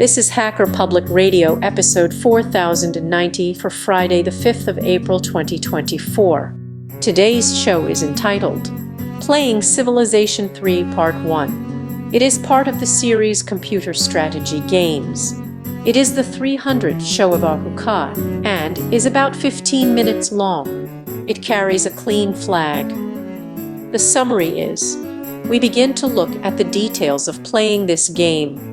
This is Hacker Public Radio, episode 4090 for Friday, the 5th of April 2024. Today's show is entitled Playing Civilization 3 Part 1. It is part of the series Computer Strategy Games. It is the 300th show of Ahuka and is about 15 minutes long. It carries a clean flag. The summary is we begin to look at the details of playing this game.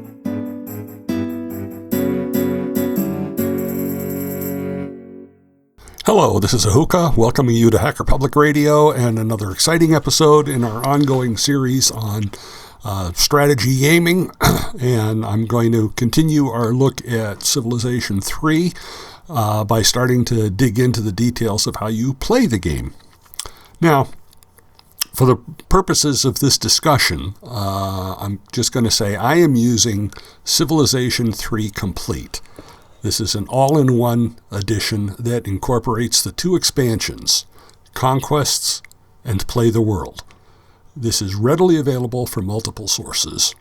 Hello, this is Ahuka, welcoming you to Hacker Public Radio and another exciting episode in our ongoing series on uh, strategy gaming. and I'm going to continue our look at Civilization 3 uh, by starting to dig into the details of how you play the game. Now, for the purposes of this discussion, uh, I'm just going to say I am using Civilization 3 Complete. This is an all in one edition that incorporates the two expansions, Conquests and Play the World. This is readily available from multiple sources.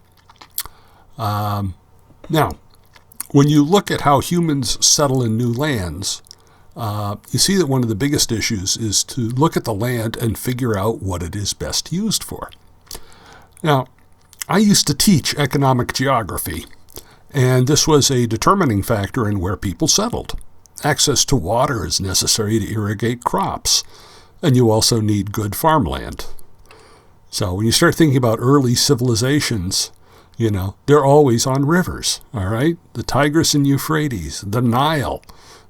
Um, now, when you look at how humans settle in new lands, uh, you see that one of the biggest issues is to look at the land and figure out what it is best used for. Now, I used to teach economic geography, and this was a determining factor in where people settled. Access to water is necessary to irrigate crops, and you also need good farmland. So when you start thinking about early civilizations, you know, they're always on rivers, all right? The Tigris and Euphrates, the Nile,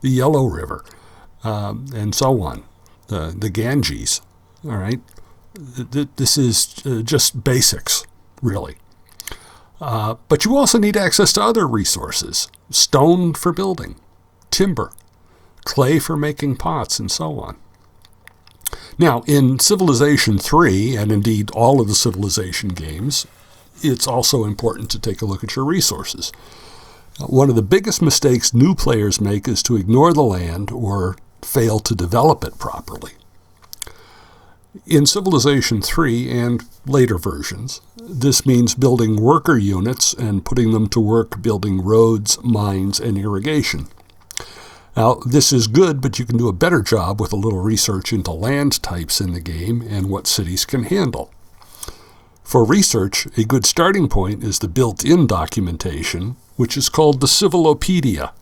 the Yellow River, um, and so on, the, the Ganges, all right? This is uh, just basics, really. Uh, but you also need access to other resources stone for building, timber, clay for making pots, and so on. Now, in Civilization 3, and indeed all of the Civilization games, it's also important to take a look at your resources. One of the biggest mistakes new players make is to ignore the land or fail to develop it properly. In Civilization 3 and later versions, this means building worker units and putting them to work building roads, mines, and irrigation. Now, this is good, but you can do a better job with a little research into land types in the game and what cities can handle. For research, a good starting point is the built in documentation, which is called the Civilopedia.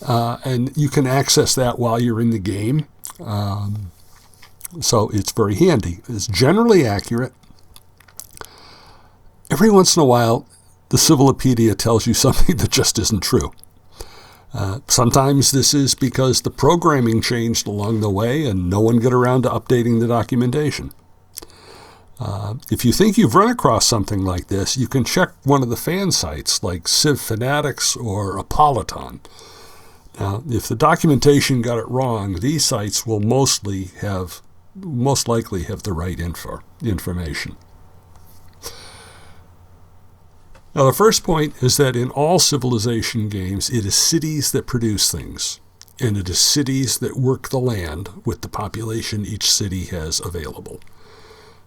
Uh, and you can access that while you're in the game. Um, so it's very handy. It's generally accurate. Every once in a while, the Civilopedia tells you something that just isn't true. Uh, sometimes this is because the programming changed along the way and no one got around to updating the documentation. Uh, if you think you've run across something like this, you can check one of the fan sites like Civ Fanatics or Apolyton. Now, if the documentation got it wrong, these sites will mostly have most likely have the right info, information. Now, the first point is that in all civilization games, it is cities that produce things, and it is cities that work the land with the population each city has available.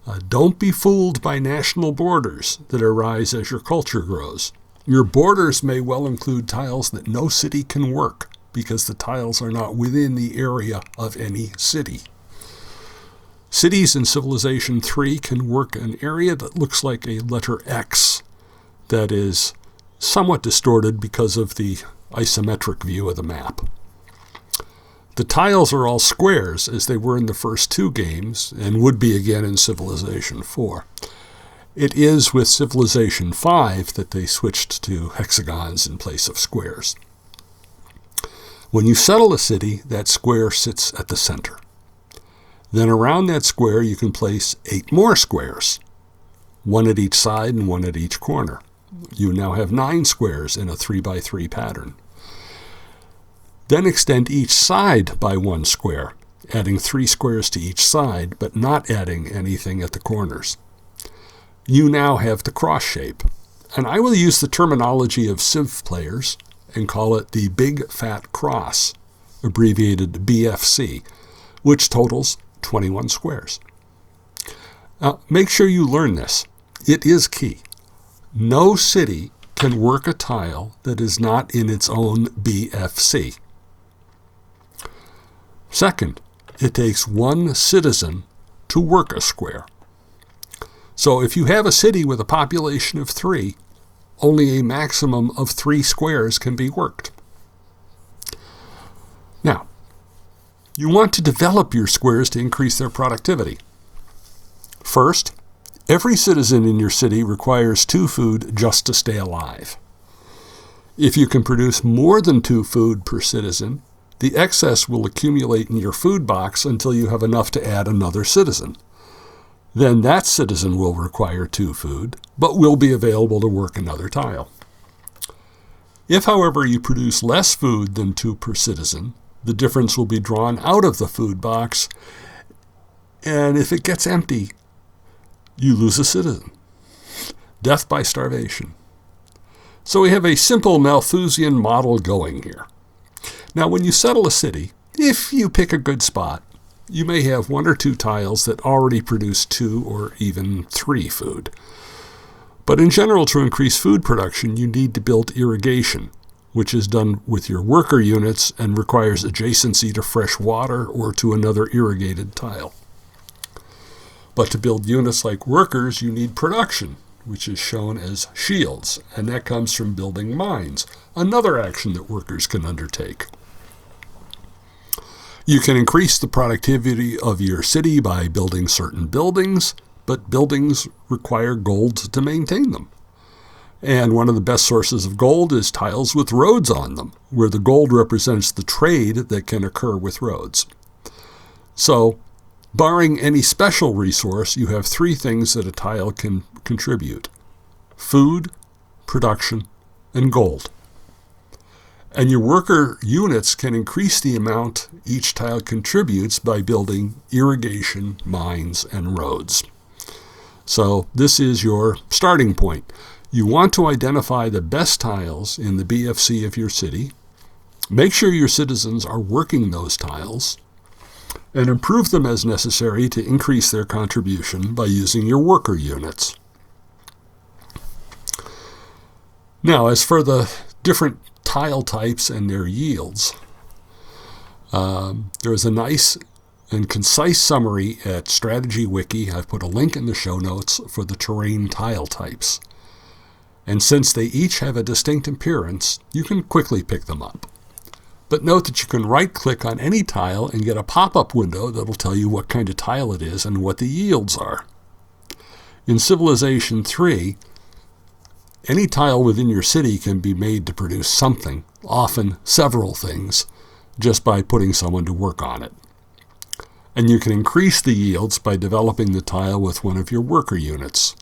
Uh, don't be fooled by national borders that arise as your culture grows. Your borders may well include tiles that no city can work because the tiles are not within the area of any city. Cities in Civilization 3 can work an area that looks like a letter X that is somewhat distorted because of the isometric view of the map. The tiles are all squares, as they were in the first two games, and would be again in Civilization 4. It is with Civilization 5 that they switched to hexagons in place of squares. When you settle a city, that square sits at the center. Then around that square, you can place eight more squares, one at each side and one at each corner. You now have nine squares in a 3 by 3 pattern. Then extend each side by one square, adding three squares to each side, but not adding anything at the corners. You now have the cross shape, and I will use the terminology of Civ players and call it the Big Fat Cross, abbreviated BFC, which totals 21 squares. Now, make sure you learn this. It is key. No city can work a tile that is not in its own BFC. Second, it takes one citizen to work a square. So if you have a city with a population of three, only a maximum of three squares can be worked. Now, you want to develop your squares to increase their productivity. First, every citizen in your city requires two food just to stay alive. If you can produce more than two food per citizen, the excess will accumulate in your food box until you have enough to add another citizen. Then that citizen will require two food, but will be available to work another tile. If, however, you produce less food than two per citizen, the difference will be drawn out of the food box, and if it gets empty, you lose a citizen. Death by starvation. So we have a simple Malthusian model going here. Now, when you settle a city, if you pick a good spot, you may have one or two tiles that already produce two or even three food. But in general, to increase food production, you need to build irrigation, which is done with your worker units and requires adjacency to fresh water or to another irrigated tile. But to build units like workers, you need production, which is shown as shields, and that comes from building mines, another action that workers can undertake. You can increase the productivity of your city by building certain buildings, but buildings require gold to maintain them. And one of the best sources of gold is tiles with roads on them, where the gold represents the trade that can occur with roads. So, barring any special resource, you have three things that a tile can contribute food, production, and gold. And your worker units can increase the amount each tile contributes by building irrigation, mines, and roads. So, this is your starting point. You want to identify the best tiles in the BFC of your city, make sure your citizens are working those tiles, and improve them as necessary to increase their contribution by using your worker units. Now, as for the different tile types and their yields. Um, there is a nice and concise summary at Strategy Wiki. I've put a link in the show notes for the terrain tile types. And since they each have a distinct appearance, you can quickly pick them up. But note that you can right click on any tile and get a pop up window that'll tell you what kind of tile it is and what the yields are. In Civilization 3, any tile within your city can be made to produce something, often several things, just by putting someone to work on it. And you can increase the yields by developing the tile with one of your worker units.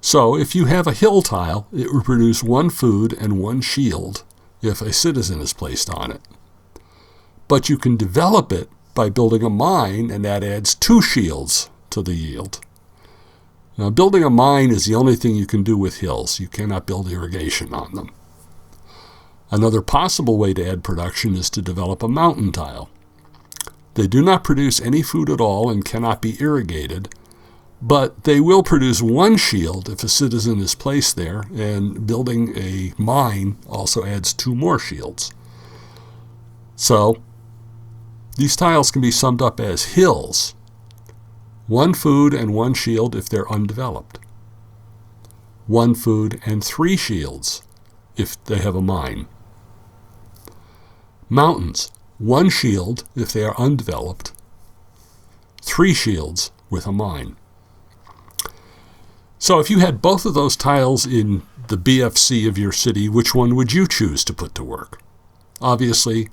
So, if you have a hill tile, it will produce one food and one shield if a citizen is placed on it. But you can develop it by building a mine, and that adds two shields to the yield. Now, building a mine is the only thing you can do with hills. You cannot build irrigation on them. Another possible way to add production is to develop a mountain tile. They do not produce any food at all and cannot be irrigated, but they will produce one shield if a citizen is placed there, and building a mine also adds two more shields. So, these tiles can be summed up as hills one food and one shield if they're undeveloped. One food and three shields if they have a mine. Mountains, one shield if they are undeveloped. Three shields with a mine. So if you had both of those tiles in the BFC of your city, which one would you choose to put to work? Obviously,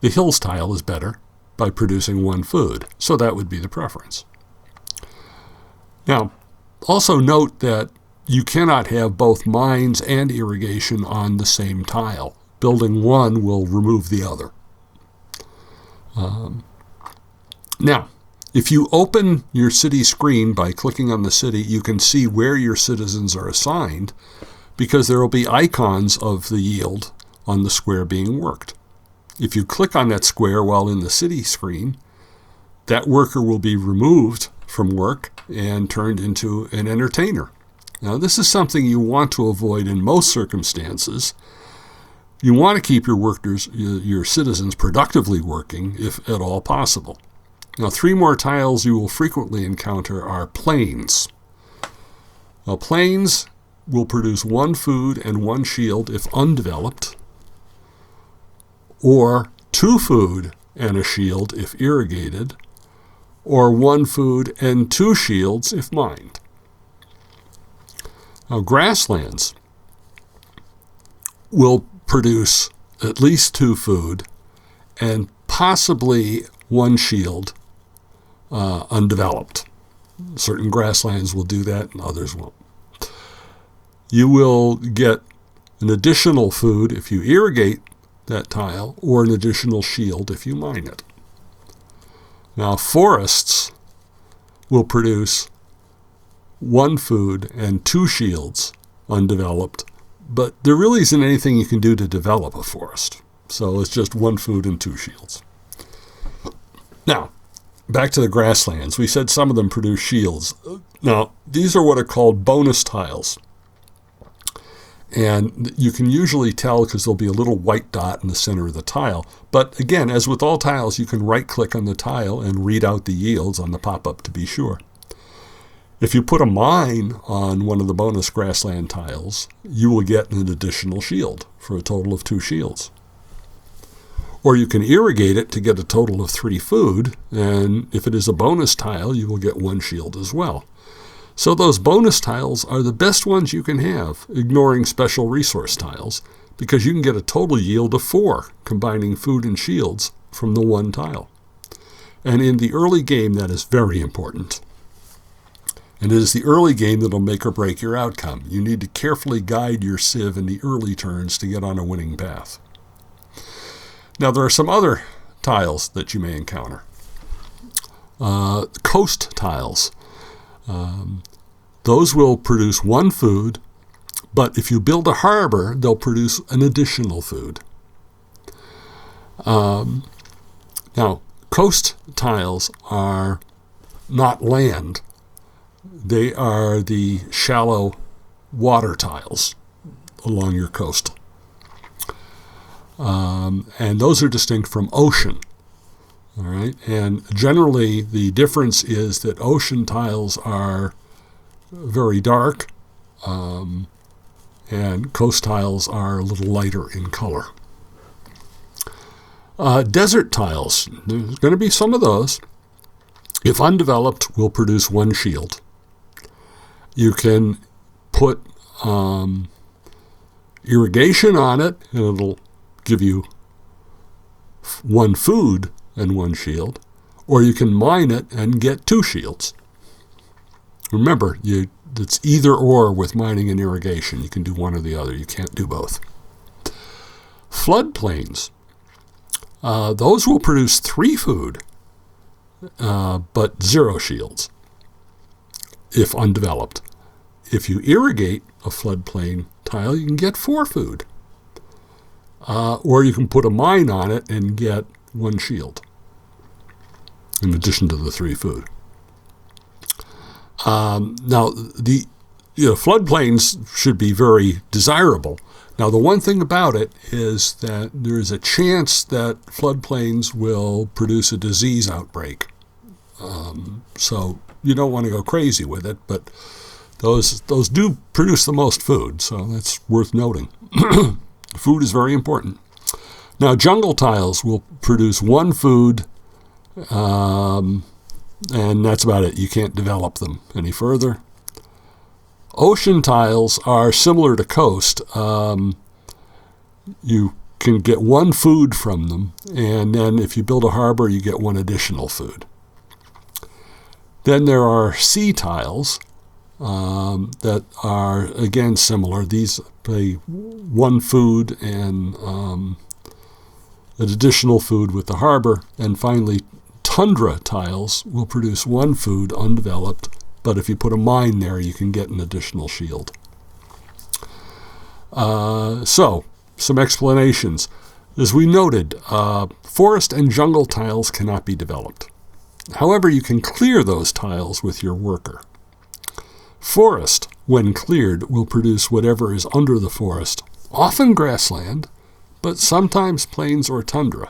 the hills tile is better by producing one food, so that would be the preference. Now, also note that you cannot have both mines and irrigation on the same tile. Building one will remove the other. Um, now, if you open your city screen by clicking on the city, you can see where your citizens are assigned because there will be icons of the yield on the square being worked. If you click on that square while in the city screen, that worker will be removed from work and turned into an entertainer, Now, this is something you want to avoid in most circumstances. You want to keep your workers, your citizens, productively working if at all possible. Now, three more tiles you will frequently encounter are plains. Now, plains will produce one food and one shield if undeveloped, or two food and a shield if irrigated, or one food and two shields if mined. Now, grasslands will produce at least two food and possibly one shield uh, undeveloped. Certain grasslands will do that and others won't. You will get an additional food if you irrigate that tile or an additional shield if you mine it. Now, forests will produce one food and two shields undeveloped, but there really isn't anything you can do to develop a forest. So it's just one food and two shields. Now, back to the grasslands. We said some of them produce shields. Now, these are what are called bonus tiles. And you can usually tell because there'll be a little white dot in the center of the tile. But again, as with all tiles, you can right click on the tile and read out the yields on the pop up to be sure. If you put a mine on one of the bonus grassland tiles, you will get an additional shield for a total of two shields. Or you can irrigate it to get a total of three food, and if it is a bonus tile, you will get one shield as well. So those bonus tiles are the best ones you can have, ignoring special resource tiles, because you can get a total yield of four, combining food and shields from the one tile. And in the early game, that is very important. And it is the early game that'll make or break your outcome. You need to carefully guide your Civ in the early turns to get on a winning path. Now, there are some other tiles that you may encounter. Uh, coast tiles. Um, those will produce one food, but if you build a harbor, they'll produce an additional food. Um, now, coast tiles are not land, they are the shallow water tiles along your coast. Um, and those are distinct from ocean. All right, and generally the difference is that ocean tiles are very dark, um, and coast tiles are a little lighter in color. Uh, desert tiles, there's going to be some of those. If undeveloped, will produce one shield. You can put um, irrigation on it, and it'll give you one food and one shield, or you can mine it and get two shields. Remember, you it's either or with mining and irrigation. You can do one or the other. You can't do both. Floodplains. Uh, those will produce three food, uh, but zero shields if undeveloped. If you irrigate a floodplain tile, you can get four food. Uh, or you can put a mine on it and get one shield, in addition to the three food. Um, now, the you know, floodplains should be very desirable. Now, the one thing about it is that there is a chance that floodplains will produce a disease outbreak. Um, so you don't want to go crazy with it, but those those do produce the most food, so that's worth noting. food is very important. Now, jungle tiles will produce one food, um, and that's about it. You can't develop them any further. Ocean tiles are similar to coast. Um, you can get one food from them, and then if you build a harbor, you get one additional food. Then there are sea tiles um, that are, again, similar. These pay one food and um, an additional food with the harbor. And finally, tundra tiles will produce one food undeveloped, but if you put a mine there, you can get an additional shield. Uh, so, some explanations. As we noted, uh, forest and jungle tiles cannot be developed. However, you can clear those tiles with your worker. Forest when cleared, will produce whatever is under the forest, often grassland, but sometimes plains or tundra.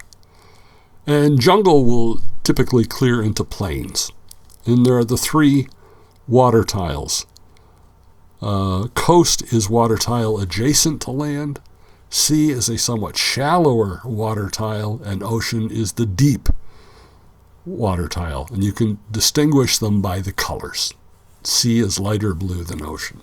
And jungle will typically clear into plains. And there are the three water tiles. Uh, coast is water tile adjacent to land. Sea is a somewhat shallower water tile, and ocean is the deep water tile. And you can distinguish them by the colors. Sea is lighter blue than ocean.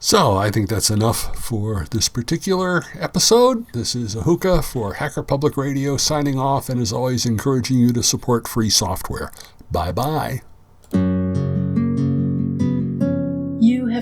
So I think that's enough for this particular episode. This is Ahuka for Hacker Public Radio signing off and as always encouraging you to support free software. Bye bye.